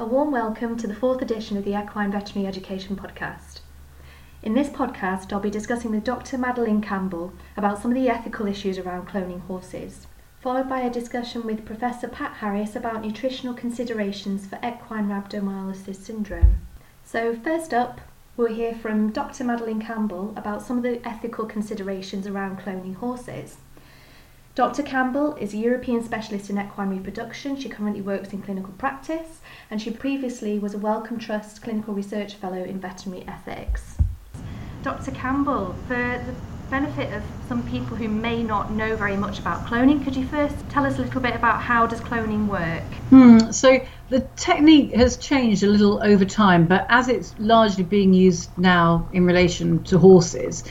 A warm welcome to the fourth edition of the Equine Veterinary Education Podcast. In this podcast, I'll be discussing with Dr. Madeline Campbell about some of the ethical issues around cloning horses, followed by a discussion with Professor Pat Harris about nutritional considerations for equine rhabdomyolysis syndrome. So, first up, we'll hear from Dr. Madeline Campbell about some of the ethical considerations around cloning horses. Dr. Campbell is a European specialist in equine reproduction. She currently works in clinical practice and she previously was a Wellcome Trust Clinical Research Fellow in Veterinary Ethics. Dr. Campbell, for the benefit of some people who may not know very much about cloning, could you first tell us a little bit about how does cloning work? Hmm, so the technique has changed a little over time, but as it's largely being used now in relation to horses,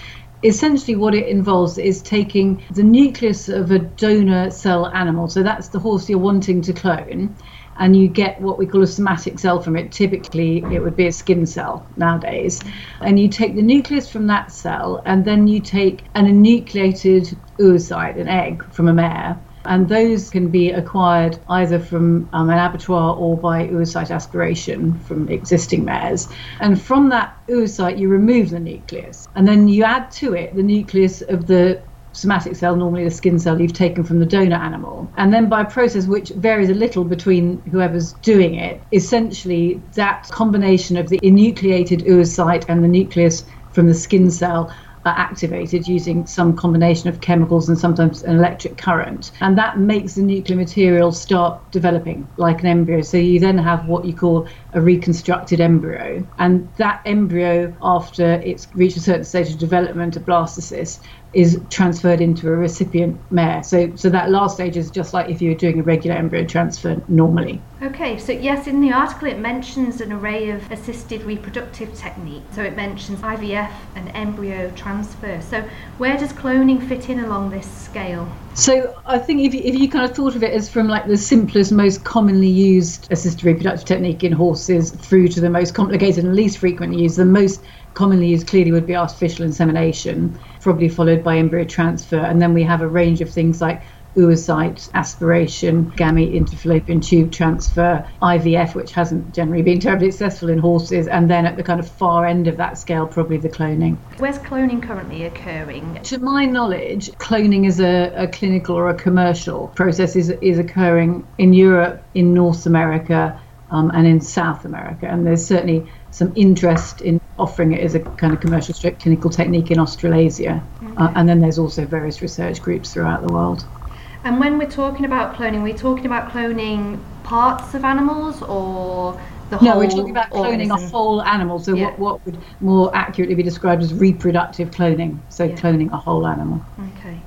essentially what it involves is taking the nucleus of a donor cell animal. So that's the horse you're wanting to clone and you get what we call a somatic cell from it. Typically it would be a skin cell nowadays. And you take the nucleus from that cell and then you take an enucleated oocyte an egg from a mare and those can be acquired either from um, an abattoir or by oocyte aspiration from existing mares. And from that oocyte, you remove the nucleus, and then you add to it the nucleus of the somatic cell, normally the skin cell you've taken from the donor animal. And then by a process which varies a little between whoever's doing it, essentially that combination of the enucleated oocyte and the nucleus from the skin cell are activated using some combination of chemicals and sometimes an electric current. And that makes the nuclear material start developing like an embryo. So you then have what you call a reconstructed embryo. And that embryo, after it's reached a certain stage of development, a blastocyst, is transferred into a recipient mare. So, so that last stage is just like if you were doing a regular embryo transfer normally. Okay, so yes, in the article it mentions an array of assisted reproductive techniques. So it mentions IVF and embryo transfer. So where does cloning fit in along this scale? So I think if you, if you kind of thought of it as from like the simplest, most commonly used assisted reproductive technique in horses through to the most complicated and least frequently used, the most commonly used clearly would be artificial insemination, probably followed by embryo transfer. And then we have a range of things like oocyte aspiration, gamete into fallopian tube transfer, IVF, which hasn't generally been terribly successful in horses, and then at the kind of far end of that scale, probably the cloning. Where's cloning currently occurring? To my knowledge, cloning is a, a clinical or a commercial process is, is occurring in Europe, in North America, um, and in South America. And there's certainly some interest in offering it as a kind of commercial strict clinical technique in Australasia. Okay. Uh, and then there's also various research groups throughout the world. And when we're talking about cloning, we're talking about cloning parts of animals or the whole No, we're talking about cloning organism. a whole animal. So yeah. what, what would more accurately be described as reproductive cloning. So yeah. cloning a whole animal. Okay.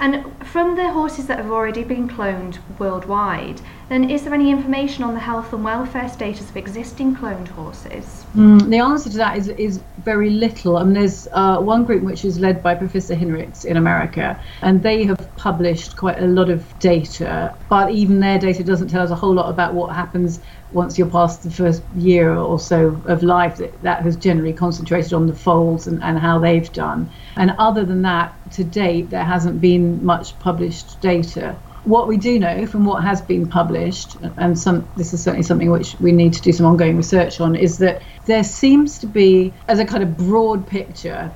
And from the horses that have already been cloned worldwide, then is there any information on the health and welfare status of existing cloned horses? Mm, the answer to that is, is very little. I mean, there's uh, one group which is led by Professor Hinrichs in America, and they have published quite a lot of data, but even their data doesn't tell us a whole lot about what happens once you're past the first year or so of life, that, that has generally concentrated on the foals and, and how they've done. And other than that, to date, there hasn't been much published data. What we do know from what has been published, and some this is certainly something which we need to do some ongoing research on, is that there seems to be, as a kind of broad picture,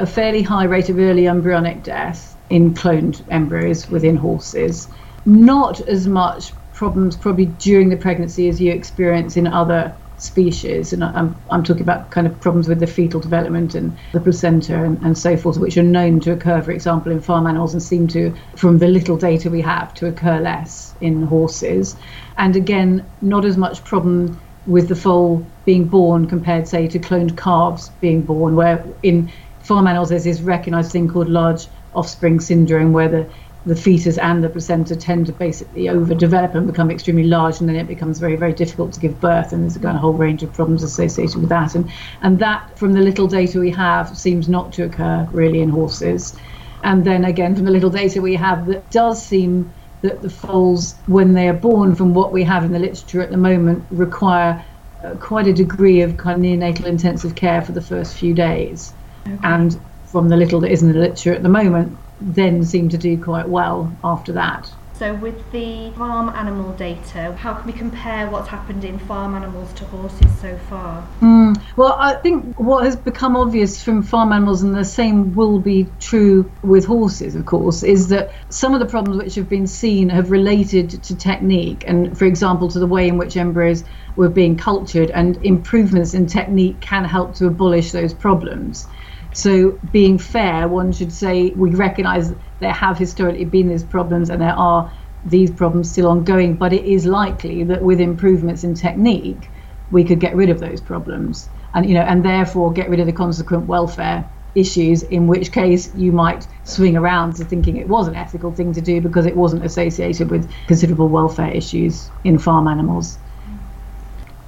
a fairly high rate of early embryonic death in cloned embryos within horses. Not as much problems probably during the pregnancy as you experience in other species. And I'm, I'm talking about kind of problems with the fetal development and the placenta and, and so forth, which are known to occur, for example, in farm animals and seem to, from the little data we have, to occur less in horses. And again, not as much problem with the foal being born compared, say, to cloned calves being born, where in farm animals there's this recognized thing called large offspring syndrome, where the the fetus and the placenta tend to basically overdevelop and become extremely large, and then it becomes very, very difficult to give birth. And there's a kind of whole range of problems associated with that. And and that, from the little data we have, seems not to occur really in horses. And then again, from the little data we have, that does seem that the foals, when they are born, from what we have in the literature at the moment, require uh, quite a degree of kind of neonatal intensive care for the first few days. Okay. And from the little that is in the literature at the moment, then seem to do quite well after that. So, with the farm animal data, how can we compare what's happened in farm animals to horses so far? Mm, well, I think what has become obvious from farm animals, and the same will be true with horses, of course, is that some of the problems which have been seen have related to technique, and for example, to the way in which embryos were being cultured, and improvements in technique can help to abolish those problems. So, being fair, one should say we recognise there have historically been these problems and there are these problems still ongoing, but it is likely that with improvements in technique, we could get rid of those problems and you know and therefore get rid of the consequent welfare issues in which case you might swing around to thinking it was an ethical thing to do because it wasn't associated with considerable welfare issues in farm animals.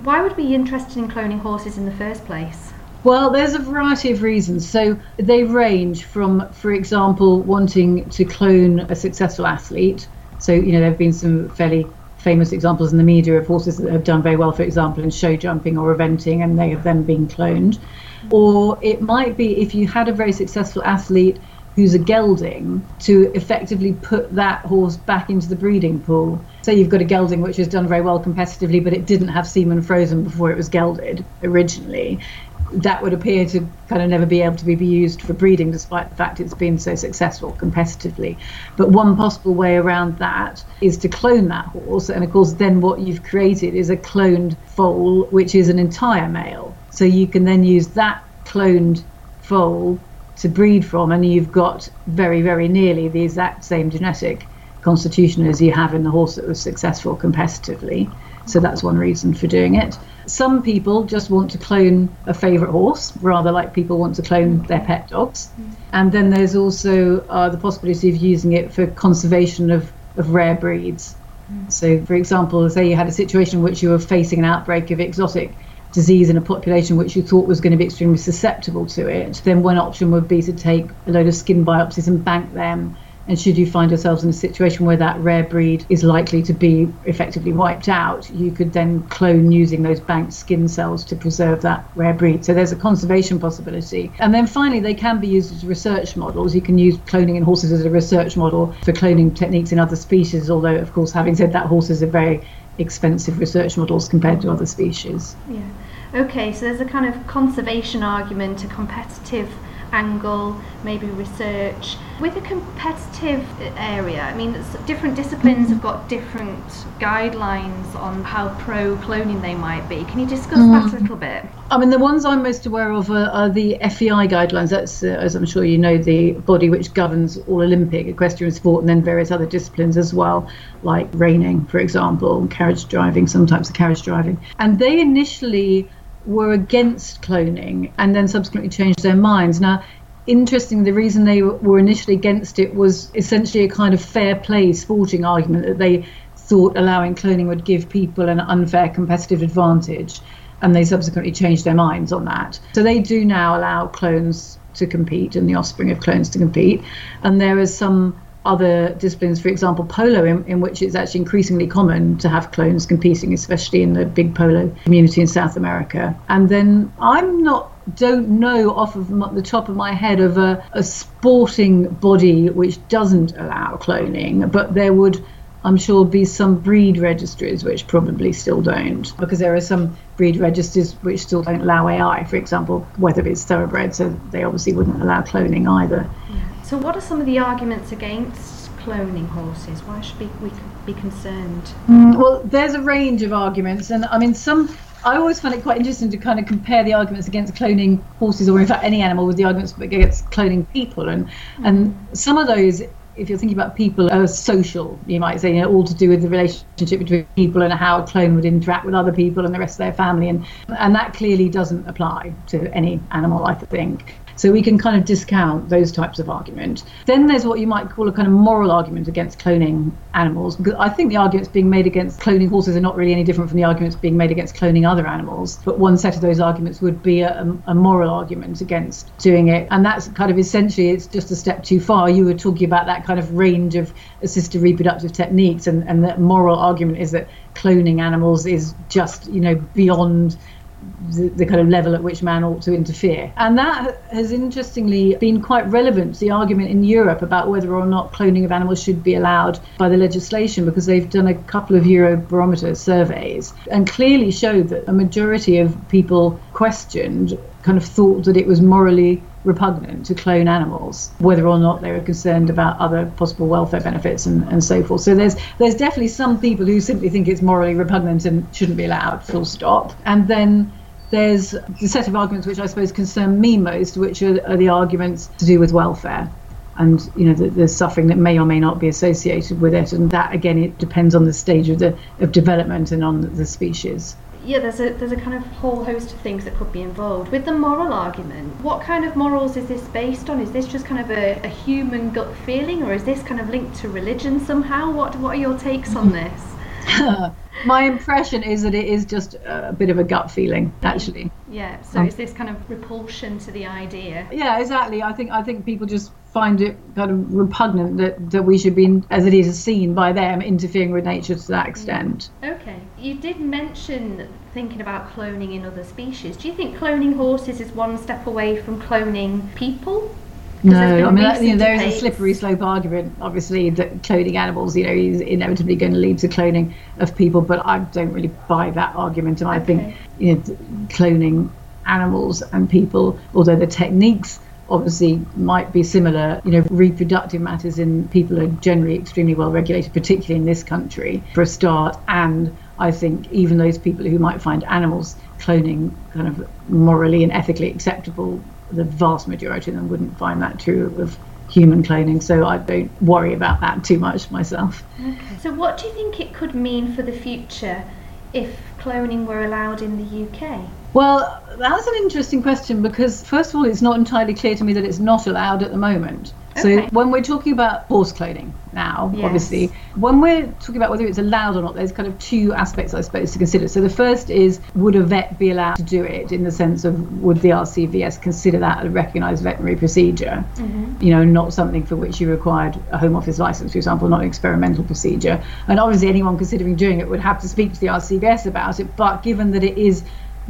Why would we be interested in cloning horses in the first place? Well, there's a variety of reasons. So they range from, for example, wanting to clone a successful athlete. So, you know, there have been some fairly famous examples in the media of horses that have done very well, for example, in show jumping or eventing, and they have then been cloned. Or it might be if you had a very successful athlete who's a gelding to effectively put that horse back into the breeding pool. Say you've got a gelding which has done very well competitively, but it didn't have semen frozen before it was gelded originally that would appear to kind of never be able to be used for breeding, despite the fact it's been so successful competitively. But one possible way around that is to clone that horse, and of course, then what you've created is a cloned foal, which is an entire male. So you can then use that cloned foal to breed from, and you've got very, very nearly the exact same genetic constitution as you have in the horse that was successful competitively. So that's one reason for doing it. Some people just want to clone a favourite horse, rather like people want to clone their pet dogs. And then there's also uh, the possibility of using it for conservation of, of rare breeds. So, for example, say you had a situation in which you were facing an outbreak of exotic disease in a population which you thought was going to be extremely susceptible to it, then one option would be to take a load of skin biopsies and bank them and should you find yourselves in a situation where that rare breed is likely to be effectively wiped out, you could then clone using those banked skin cells to preserve that rare breed. So there's a conservation possibility. And then finally, they can be used as research models. You can use cloning in horses as a research model for cloning techniques in other species, although, of course, having said that, horses are very expensive research models compared to other species. Yeah. Okay, so there's a kind of conservation argument, a competitive angle, maybe research. With a competitive area, I mean, different disciplines have got different guidelines on how pro cloning they might be. Can you discuss mm. that a little bit? I mean, the ones I'm most aware of are, are the FEI guidelines. That's, uh, as I'm sure you know, the body which governs all Olympic equestrian sport and then various other disciplines as well, like reining, for example, carriage driving, some types of carriage driving. And they initially were against cloning and then subsequently changed their minds. Now, interesting, the reason they were initially against it was essentially a kind of fair play sporting argument that they thought allowing cloning would give people an unfair competitive advantage. And they subsequently changed their minds on that. So they do now allow clones to compete and the offspring of clones to compete. And there is some other disciplines, for example, polo, in, in, which it's actually increasingly common to have clones competing, especially in the big polo community in South America. And then I'm not don't know off of the top of my head of a, a sporting body which doesn't allow cloning, but there would I'm sure be some breed registries which probably still don't, because there are some breed registries which still don't allow AI, for example, whether it's thoroughbred, so they obviously wouldn't allow cloning either. So, what are some of the arguments against cloning horses? Why should we, we be concerned? Mm, well, there's a range of arguments, and I mean, some. I always find it quite interesting to kind of compare the arguments against cloning horses, or in fact any animal, with the arguments against cloning people, and and some of those if you're thinking about people are social, you might say, you know, all to do with the relationship between people and how a clone would interact with other people and the rest of their family, and and that clearly doesn't apply to any animal, I think. So we can kind of discount those types of argument. Then there's what you might call a kind of moral argument against cloning animals. Because I think the arguments being made against cloning horses are not really any different from the arguments being made against cloning other animals. But one set of those arguments would be a, a moral argument against doing it. And that's kind of essentially it's just a step too far. You were talking about that kind of range of assisted reproductive techniques and, and the moral argument is that cloning animals is just, you know, beyond the, the, kind of level at which man ought to interfere. And that has interestingly been quite relevant to the argument in Europe about whether or not cloning of animals should be allowed by the legislation because they've done a couple of Eurobarometer surveys and clearly showed that a majority of people questioned kind of thought that it was morally repugnant to clone animals, whether or not they were concerned about other possible welfare benefits and, and so forth. So there's there's definitely some people who simply think it's morally repugnant and shouldn't be allowed, full stop. And then there's the set of arguments which I suppose concern me most, which are, are the arguments to do with welfare and you know the, the, suffering that may or may not be associated with it and that again it depends on the stage of the of development and on the species yeah, there's a there's a kind of whole host of things that could be involved. With the moral argument, what kind of morals is this based on? Is this just kind of a, a human gut feeling, or is this kind of linked to religion somehow? What what are your takes on this? My impression is that it is just a bit of a gut feeling, actually. Yeah. So um, is this kind of repulsion to the idea? Yeah, exactly. I think I think people just find it kind of repugnant that, that we should be, as it is seen by them, interfering with nature to that extent. Mm. Okay. You did mention thinking about cloning in other species. Do you think cloning horses is one step away from cloning people? No, I mean that, you know, there is a slippery slope argument, obviously, that cloning animals, you know, is inevitably going to lead to cloning of people. But I don't really buy that argument, and okay. I think you know, cloning animals and people, although the techniques obviously might be similar. You know, reproductive matters in people are generally extremely well regulated, particularly in this country, for a start. And I think even those people who might find animals cloning kind of morally and ethically acceptable, the vast majority of them wouldn't find that true of human cloning. So I don't worry about that too much myself. Okay. So, what do you think it could mean for the future if cloning were allowed in the UK? Well, that's an interesting question because, first of all, it's not entirely clear to me that it's not allowed at the moment. Okay. So, when we're talking about horse cloning now, yes. obviously, when we're talking about whether it's allowed or not, there's kind of two aspects, I suppose, to consider. So, the first is would a vet be allowed to do it in the sense of would the RCVS consider that a recognised veterinary procedure? Mm-hmm. You know, not something for which you required a Home Office license, for example, not an experimental procedure. And obviously, anyone considering doing it would have to speak to the RCVS about it. But given that it is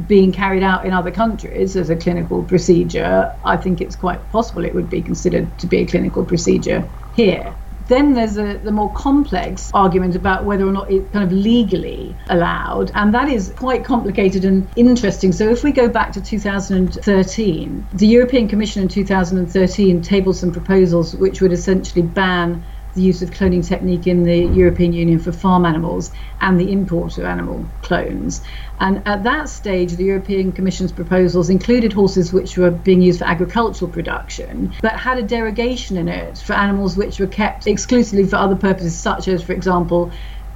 being carried out in other countries as a clinical procedure, I think it's quite possible it would be considered to be a clinical procedure here. Then there's a, the more complex argument about whether or not it's kind of legally allowed, and that is quite complicated and interesting. So, if we go back to 2013, the European Commission in 2013 tabled some proposals which would essentially ban the use of cloning technique in the European Union for farm animals and the import of animal clones. And at that stage, the European Commission's proposals included horses which were being used for agricultural production, but had a derogation in it for animals which were kept exclusively for other purposes, such as, for example,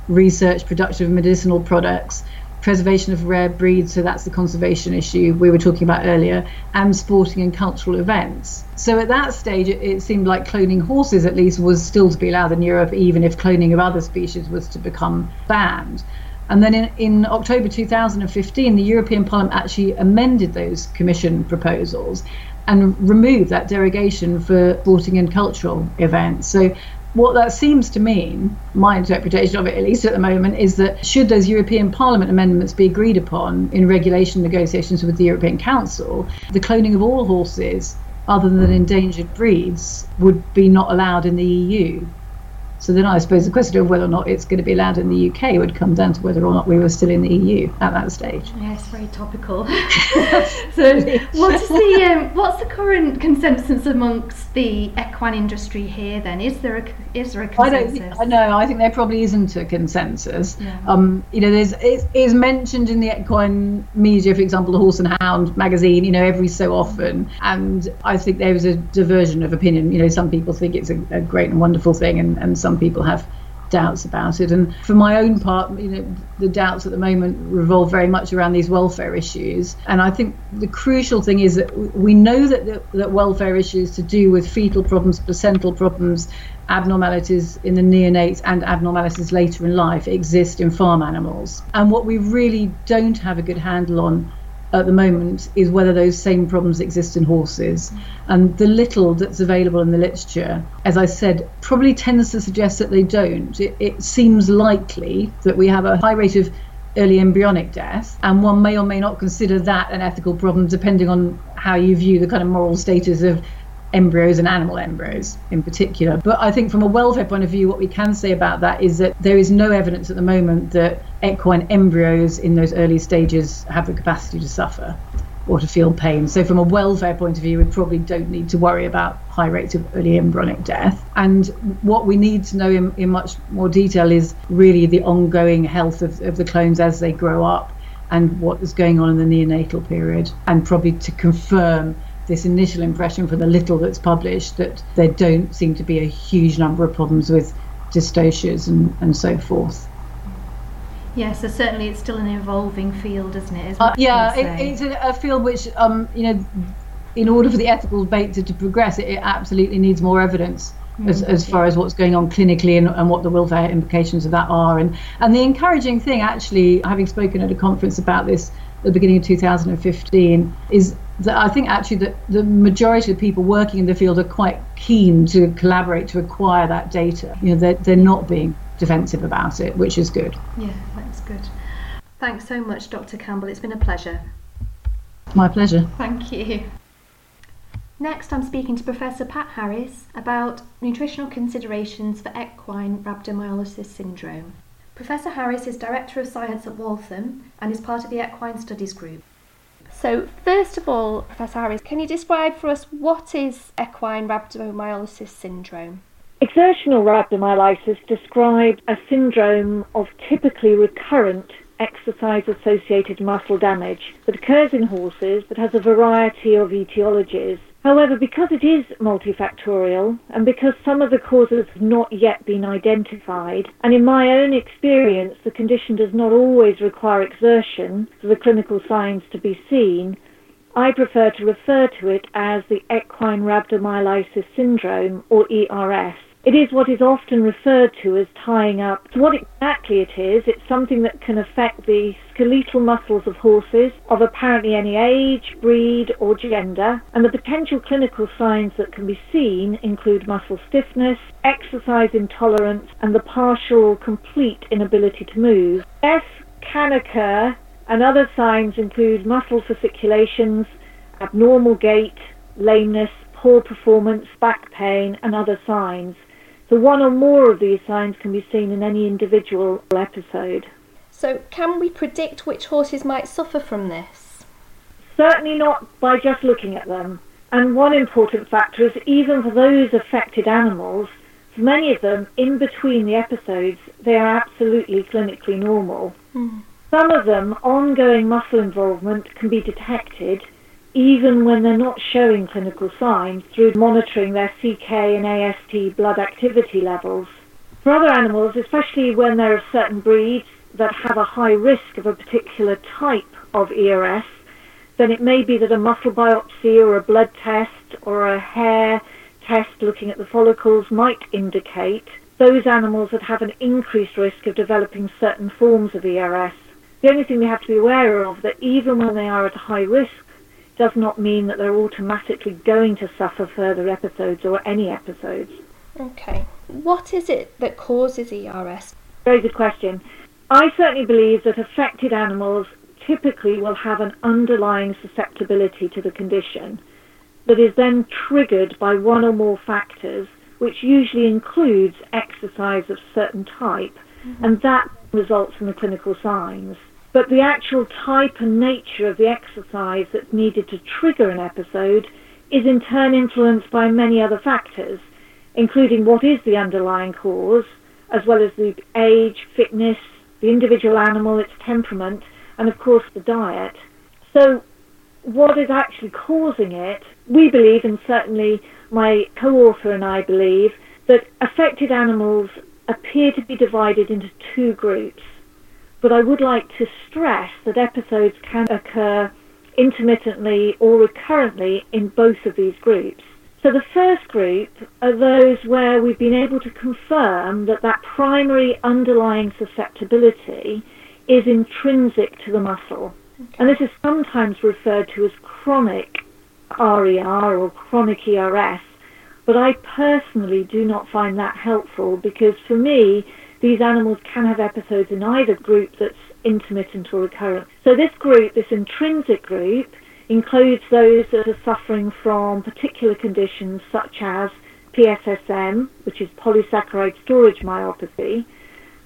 research, production of medicinal products, preservation of rare breeds, so that's the conservation issue we were talking about earlier, and sporting and cultural events. So at that stage, it, it, seemed like cloning horses, at least, was still to be allowed in Europe, even if cloning of other species was to become banned. And then in, in October 2015, the European Parliament actually amended those Commission proposals and removed that derogation for sporting and cultural events. So what that seems to mean, my interpretation of it at least at the moment, is that should those European Parliament amendments be agreed upon in regulation negotiations with the European Council, the cloning of all horses other than endangered breeds would be not allowed in the EU. So then I suppose the question of whether or not it's going to be allowed in the UK would come down to whether or not we were still in the EU at that stage. Yes, very topical. so what's the um, what's the current consensus amongst the equine industry here? Then is there a is there a consensus? I don't. know. I think there probably isn't a consensus. Yeah. Um, you know, there's it is mentioned in the equine media, for example, the Horse and Hound magazine. You know, every so often, and I think there is a diversion of opinion. You know, some people think it's a, a great and wonderful thing, and and some people have doubts about it. And for my own part, you know, the doubts at the moment revolve very much around these welfare issues. And I think the crucial thing is that we know that the, that welfare issues to do with fetal problems, placental problems, abnormalities in the neonates and abnormalities later in life exist in farm animals. And what we really don't have a good handle on at the moment is whether those same problems exist in horses. And the little that's available in the literature, as I said, probably tends to suggest that they don't. It, it seems likely that we have a high rate of early embryonic death, and one may or may not consider that an ethical problem depending on how you view the kind of moral status of embryos and animal embryos in particular. But I think from a welfare point of view, what we can say about that is that there is no evidence at the moment that equine embryos in those early stages have the capacity to suffer or to feel pain. So, from a welfare point of view, we probably don't need to worry about high rates of early embryonic death. And what we need to know in, in much more detail is really the ongoing health of, of the clones as they grow up and what is going on in the neonatal period, and probably to confirm this initial impression from the little that's published that there don't seem to be a huge number of problems with dystocias and, and so forth. Yes, so certainly it's still an evolving field, isn't it? Uh, yeah, it, it's a, a, field which, um, you know, in order for the ethical debate to, to progress, it, it, absolutely needs more evidence mm, as, as far as what's going on clinically and, and what the welfare implications of that are. And, and the encouraging thing, actually, having spoken at a conference about this at the beginning of 2015, is that I think actually that the majority of people working in the field are quite keen to collaborate to acquire that data. You know, they're, they're not being defensive about it, which is good. Yeah, that's good. Thanks so much, Dr. Campbell. It's been a pleasure. My pleasure. Thank you. Next, I'm speaking to Professor Pat Harris about nutritional considerations for equine rhabdomyolysis syndrome. Professor Harris is Director of Science at Waltham and is part of the Equine Studies Group. So, first of all, Professor Harris, can you describe for us what is equine rhabdomyolysis syndrome? Exertional rhabdomyolysis describes a syndrome of typically recurrent exercise associated muscle damage that occurs in horses but has a variety of etiologies. However, because it is multifactorial and because some of the causes have not yet been identified, and in my own experience, the condition does not always require exertion for the clinical signs to be seen, I prefer to refer to it as the equine rhabdomyolysis syndrome or ERS. It is what is often referred to as tying up. What exactly it is, it's something that can affect the skeletal muscles of horses of apparently any age, breed or gender, and the potential clinical signs that can be seen include muscle stiffness, exercise intolerance, and the partial or complete inability to move. Death can occur, and other signs include muscle fasciculations, abnormal gait, lameness, poor performance, back pain, and other signs. So one or more of these signs can be seen in any individual episode. So can we predict which horses might suffer from this? Certainly not by just looking at them. And one important factor is even for those affected animals, for many of them, in between the episodes, they are absolutely clinically normal. Mm. Some of them, ongoing muscle involvement can be detected even when they're not showing clinical signs through monitoring their CK and AST blood activity levels. For other animals, especially when there are certain breeds that have a high risk of a particular type of ERS, then it may be that a muscle biopsy or a blood test or a hair test looking at the follicles might indicate those animals that have an increased risk of developing certain forms of ERS. The only thing we have to be aware of that even when they are at high risk does not mean that they're automatically going to suffer further episodes or any episodes. Okay. What is it that causes ERS? Very good question. I certainly believe that affected animals typically will have an underlying susceptibility to the condition that is then triggered by one or more factors, which usually includes exercise of certain type, mm-hmm. and that results in the clinical signs but the actual type and nature of the exercise that's needed to trigger an episode is in turn influenced by many other factors, including what is the underlying cause, as well as the age, fitness, the individual animal, its temperament, and of course the diet. So, what is actually causing it? We believe, and certainly my co author and I believe, that affected animals appear to be divided into two groups but I would like to stress that episodes can occur intermittently or recurrently in both of these groups. So the first group are those where we've been able to confirm that that primary underlying susceptibility is intrinsic to the muscle. Okay. And this is sometimes referred to as chronic RER or chronic ERS, but I personally do not find that helpful because for me these animals can have episodes in either group that's intermittent or recurrent. So this group, this intrinsic group, includes those that are suffering from particular conditions such as PSSM, which is polysaccharide storage myopathy.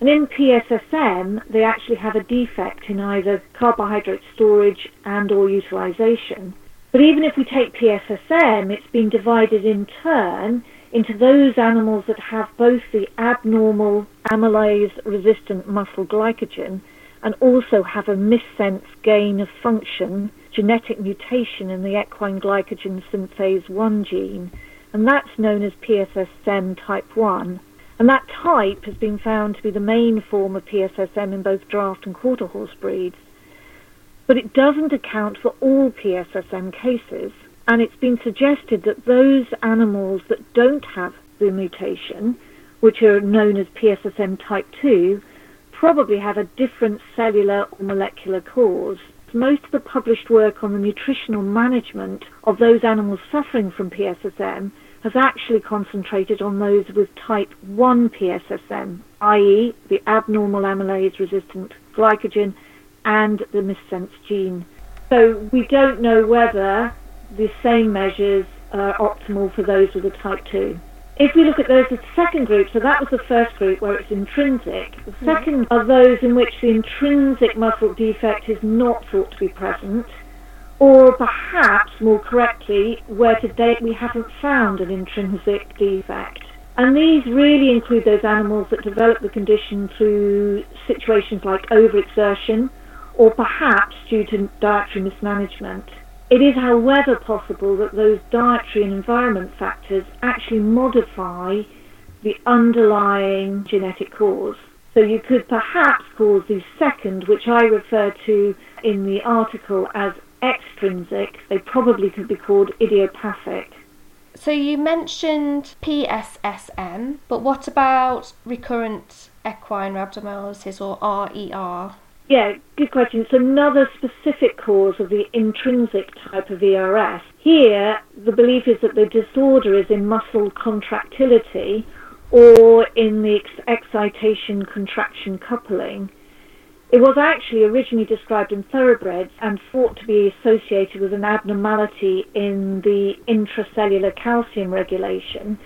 And in PSSM, they actually have a defect in either carbohydrate storage and or utilization. But even if we take PSSM, it's been divided in turn into those animals that have both the abnormal amylase resistant muscle glycogen and also have a missense gain of function genetic mutation in the equine glycogen synthase 1 gene, and that's known as PSSM type 1. And that type has been found to be the main form of PSSM in both draft and quarter horse breeds. But it doesn't account for all PSSM cases, and it's been suggested that those animals that don't have the mutation, which are known as PSSM type 2, probably have a different cellular or molecular cause. Most of the published work on the nutritional management of those animals suffering from PSSM has actually concentrated on those with type 1 PSSM, i.e., the abnormal amylase resistant glycogen and the missense gene. So we don't know whether the same measures are optimal for those with a type 2. If we look at those the second group, so that was the first group where it's intrinsic. The mm-hmm. second are those in which the intrinsic muscle defect is not thought to be present, or perhaps more correctly, where to date we haven't found an intrinsic defect. And these really include those animals that develop the condition through situations like overexertion or perhaps due to dietary mismanagement. It is, however, possible that those dietary and environment factors actually modify the underlying genetic cause. So you could perhaps cause the second, which I refer to in the article as extrinsic. They probably could be called idiopathic. So you mentioned PSSM, but what about recurrent equine rhabdomyolysis or RER? Yeah, good question. It's another specific cause of the intrinsic type of ERS. Here, the belief is that the disorder is in muscle contractility or in the excitation contraction coupling. It was actually originally described in thoroughbreds and thought to be associated with an abnormality in the intracellular calcium regulation,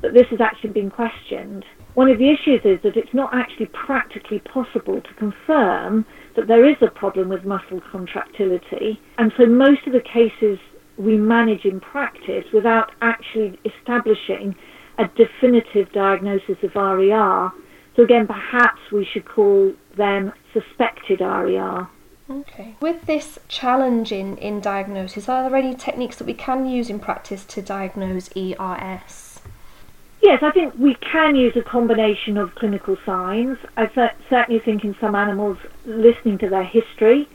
but this has actually been questioned. One of the issues is that it's not actually practically possible to confirm that there is a problem with muscle contractility, and so most of the cases we manage in practice without actually establishing a definitive diagnosis of RER. So again, perhaps we should call them suspected RER. Okay. With this challenge in, in diagnosis, are there any techniques that we can use in practice to diagnose ERS? Yes, I think we can use a combination of clinical signs. I certainly think in some animals, listening to their history,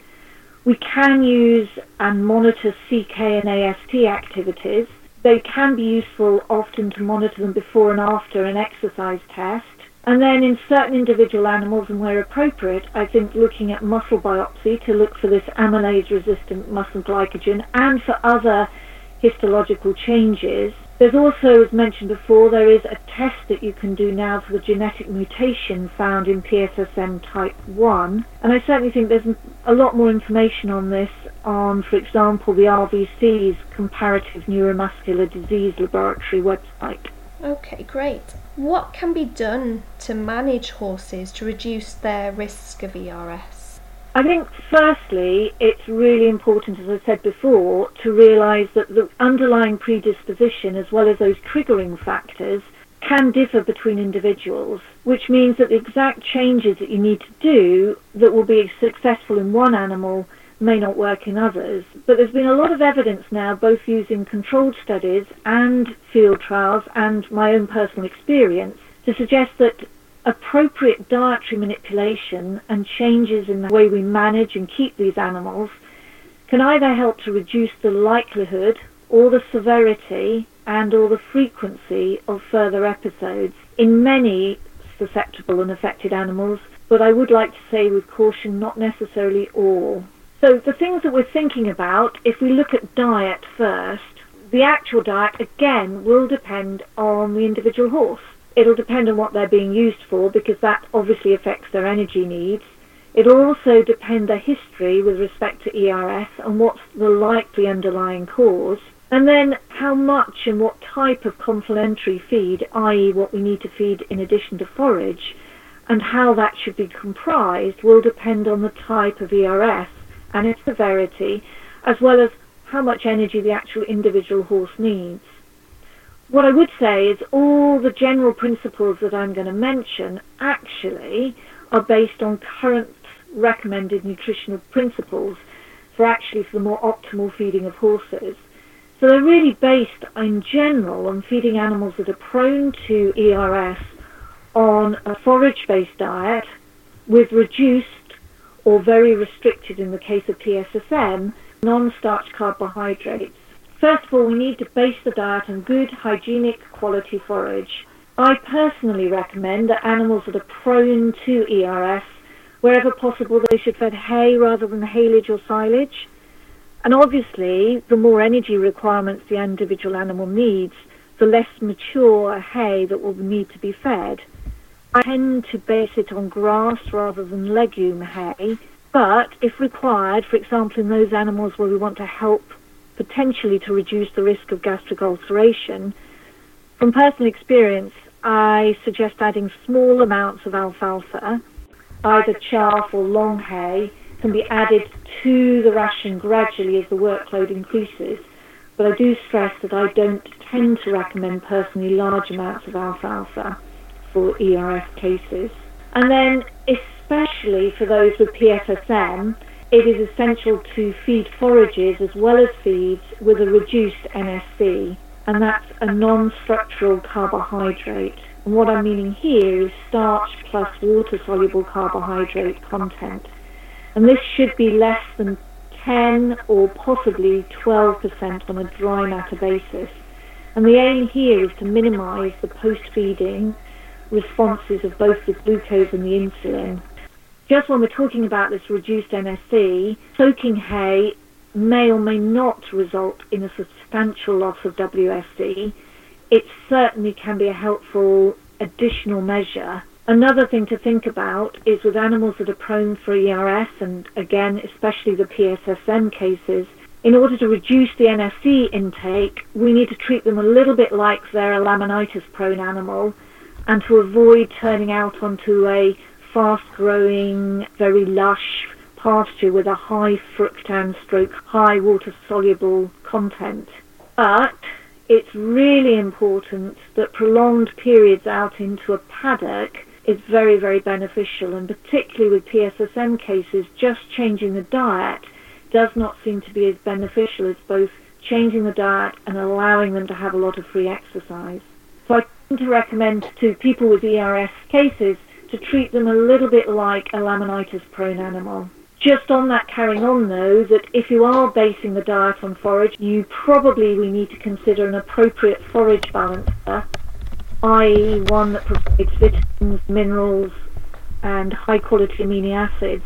we can use and monitor CK and AST activities. They can be useful often to monitor them before and after an exercise test. And then in certain individual animals and where appropriate, I think looking at muscle biopsy to look for this amylase resistant muscle glycogen and for other histological changes there's also, as mentioned before, there is a test that you can do now for the genetic mutation found in PSSM type 1. And I certainly think there's a lot more information on this on, for example, the RVC's Comparative Neuromuscular Disease Laboratory website. Okay, great. What can be done to manage horses to reduce their risk of ERS? I think, firstly, it's really important, as I said before, to realise that the underlying predisposition, as well as those triggering factors, can differ between individuals, which means that the exact changes that you need to do that will be successful in one animal may not work in others. But there's been a lot of evidence now, both using controlled studies and field trials and my own personal experience, to suggest that appropriate dietary manipulation and changes in the way we manage and keep these animals can either help to reduce the likelihood or the severity and or the frequency of further episodes in many susceptible and affected animals, but I would like to say with caution not necessarily all. So the things that we're thinking about, if we look at diet first, the actual diet again will depend on the individual horse. It'll depend on what they're being used for because that obviously affects their energy needs. It'll also depend the history with respect to ERS and what's the likely underlying cause. And then how much and what type of complementary feed, i.e. what we need to feed in addition to forage, and how that should be comprised will depend on the type of ERS and its severity, as well as how much energy the actual individual horse needs. What I would say is all the general principles that I'm going to mention actually are based on current recommended nutritional principles for actually for the more optimal feeding of horses. So they're really based in general on feeding animals that are prone to ERS on a forage-based diet with reduced or very restricted in the case of PSSM non-starch carbohydrates. First of all, we need to base the diet on good hygienic quality forage. I personally recommend that animals that are prone to ERS wherever possible, they should fed hay rather than haylage or silage. And obviously, the more energy requirements the individual animal needs, the less mature hay that will need to be fed. I tend to base it on grass rather than legume hay, but if required, for example, in those animals where we want to help potentially to reduce the risk of gastric ulceration, from personal experience, I suggest adding small amounts of alfalfa either chaff or long hay can be added to the ration gradually as the workload increases. But I do stress that I don't tend to recommend personally large amounts of alfalfa for ERS cases. And then, especially for those with PSSM, it is essential to feed forages as well as feeds with a reduced NSC, and that's a non-structural carbohydrate. And what I'm meaning here is starch plus water-soluble carbohydrate content. And this should be less than 10 or possibly 12% on a dry matter basis. And the aim here is to minimize the post-feeding responses of both the glucose and the insulin. Just when we're talking about this reduced NSC, soaking hay may or may not result in a substantial loss of WSC, it certainly can be a helpful additional measure. Another thing to think about is with animals that are prone for ERS, and again, especially the PSSM cases, in order to reduce the NSC intake, we need to treat them a little bit like they're a laminitis prone animal and to avoid turning out onto a fast growing, very lush pasture with a high fructan stroke, high water soluble content. But it's really important that prolonged periods out into a paddock is very, very beneficial, and particularly with PSSM cases, just changing the diet does not seem to be as beneficial as both changing the diet and allowing them to have a lot of free exercise. So I tend to recommend to people with ERS cases to treat them a little bit like a laminitis prone animal. Just on that carrying on though, that if you are basing the diet on forage, you probably we need to consider an appropriate forage balancer, i.e. one that provides vitamins, minerals and high quality amino acids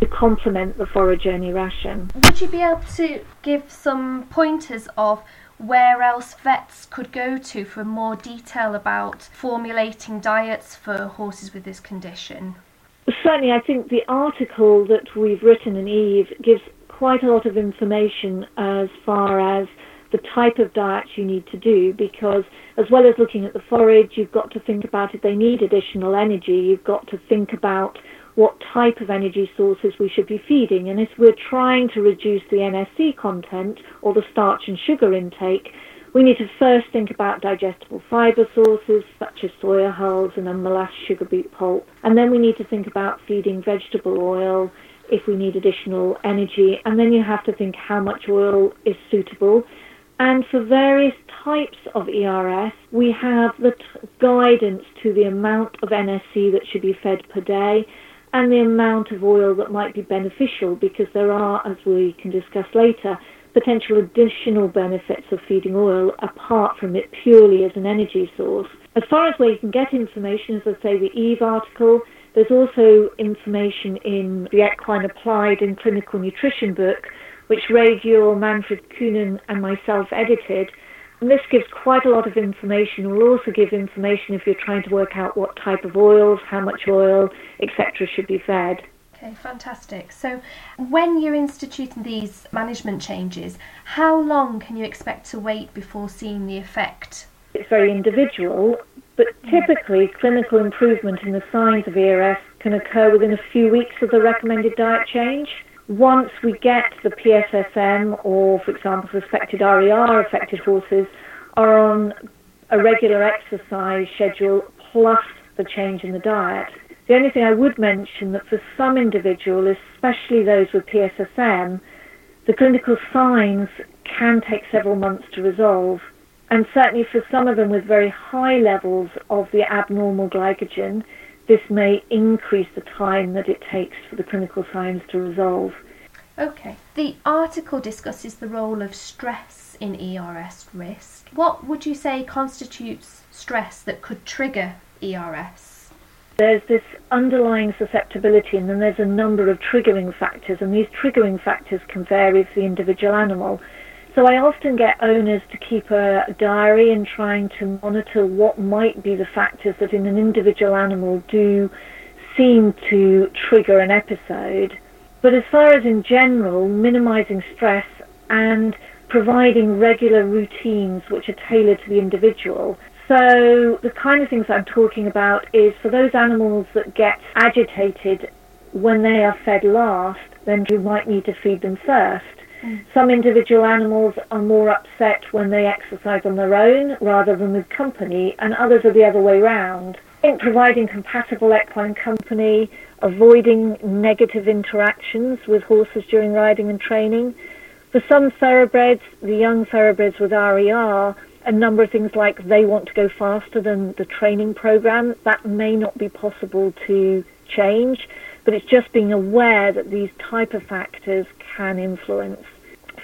to complement the forage only ration. Would you be able to give some pointers of where else vets could go to for more detail about formulating diets for horses with this condition? Certainly, I think the article that we've written in Eve gives quite a lot of information as far as the type of diet you need to do because as well as looking at the forage you've got to think about if they need additional energy you've got to think about what type of energy sources we should be feeding and if we're trying to reduce the NSC content or the starch and sugar intake we need to first think about digestible fibre sources such as soya hulls and molasses sugar beet pulp. And then we need to think about feeding vegetable oil if we need additional energy. And then you have to think how much oil is suitable. And for various types of ERS, we have the t- guidance to the amount of NSC that should be fed per day and the amount of oil that might be beneficial because there are, as we can discuss later, potential additional benefits of feeding oil apart from it purely as an energy source. As far as where you can get information, as I say, the Eve article, there's also information in the Equine Applied and Clinical Nutrition book, which Ray Manfred Coenen, and myself edited. And this gives quite a lot of information. It will also give information if you're trying to work out what type of oils, how much oil, etc., should be fed. Okay, fantastic. So, when you're instituting these management changes, how long can you expect to wait before seeing the effect? It's very individual, but typically clinical improvement in the signs of ERS can occur within a few weeks of the recommended diet change. Once we get the PSSM or, for example, suspected RER affected horses are on a regular exercise schedule plus the change in the diet, the only thing I would mention that for some individuals, especially those with PSSM, the clinical signs can take several months to resolve. And certainly for some of them with very high levels of the abnormal glycogen, this may increase the time that it takes for the clinical signs to resolve. Okay. The article discusses the role of stress in ERS risk. What would you say constitutes stress that could trigger ERS? There's this underlying susceptibility, and then there's a number of triggering factors, and these triggering factors can vary for the individual animal. So I often get owners to keep a diary and trying to monitor what might be the factors that in an individual animal do seem to trigger an episode. But as far as in general, minimizing stress and providing regular routines which are tailored to the individual so the kind of things I'm talking about is for those animals that get agitated when they are fed last, then you might need to feed them first. Some individual animals are more upset when they exercise on their own rather than with company, and others are the other way round. I think providing compatible equine company, avoiding negative interactions with horses during riding and training. For some thoroughbreds, the young thoroughbreds with RER, a number of things like they want to go faster than the training program. That may not be possible to change, but it's just being aware that these type of factors can influence.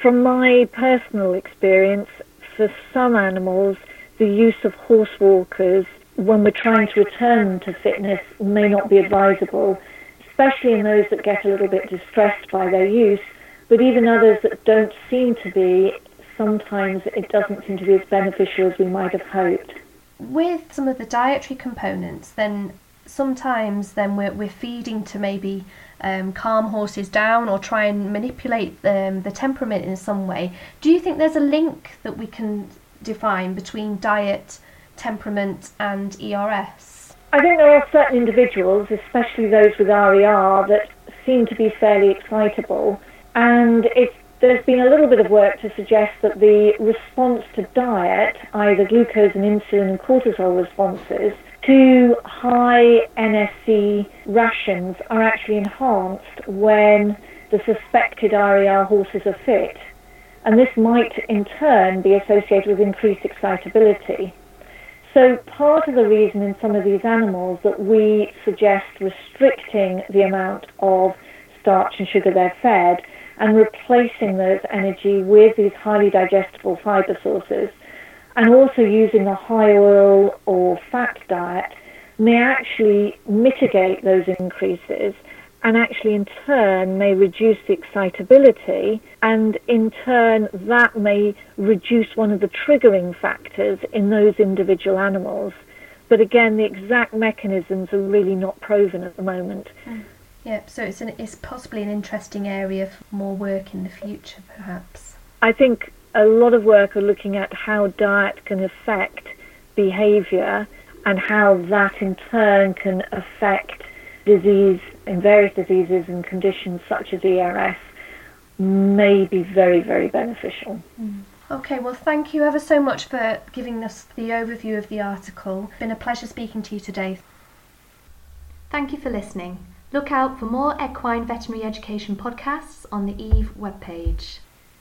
From my personal experience, for some animals, the use of horse walkers when we're trying to return to fitness may not be advisable, especially in those that get a little bit distressed by their use. But even others that don't seem to be, sometimes it doesn't seem to be as beneficial as we might have hoped. With some of the dietary components, then sometimes then we're, we're feeding to maybe um, calm horses down or try and manipulate um, the temperament in some way. Do you think there's a link that we can define between diet, temperament, and ERS? I think there are certain individuals, especially those with RER, that seem to be fairly excitable, and it's there's been a little bit of work to suggest that the response to diet, either glucose and insulin and cortisol responses, to high NSC rations are actually enhanced when the suspected RER horses are fit. And this might in turn be associated with increased excitability. So part of the reason in some of these animals that we suggest restricting the amount of starch and sugar they're fed and replacing those energy with these highly digestible fiber sources and also using a high oil or fat diet may actually mitigate those increases and actually in turn may reduce the excitability and in turn that may reduce one of the triggering factors in those individual animals. But again, the exact mechanisms are really not proven at the moment. Mm. Yep, so it's, an, it's possibly an interesting area for more work in the future, perhaps. I think a lot of work are looking at how diet can affect behaviour and how that in turn can affect disease in various diseases and conditions such as ERS may be very, very beneficial. Mm. Okay, well, thank you ever so much for giving us the overview of the article. It's been a pleasure speaking to you today. Thank you for listening. Look out for more equine veterinary education podcasts on the EVE webpage.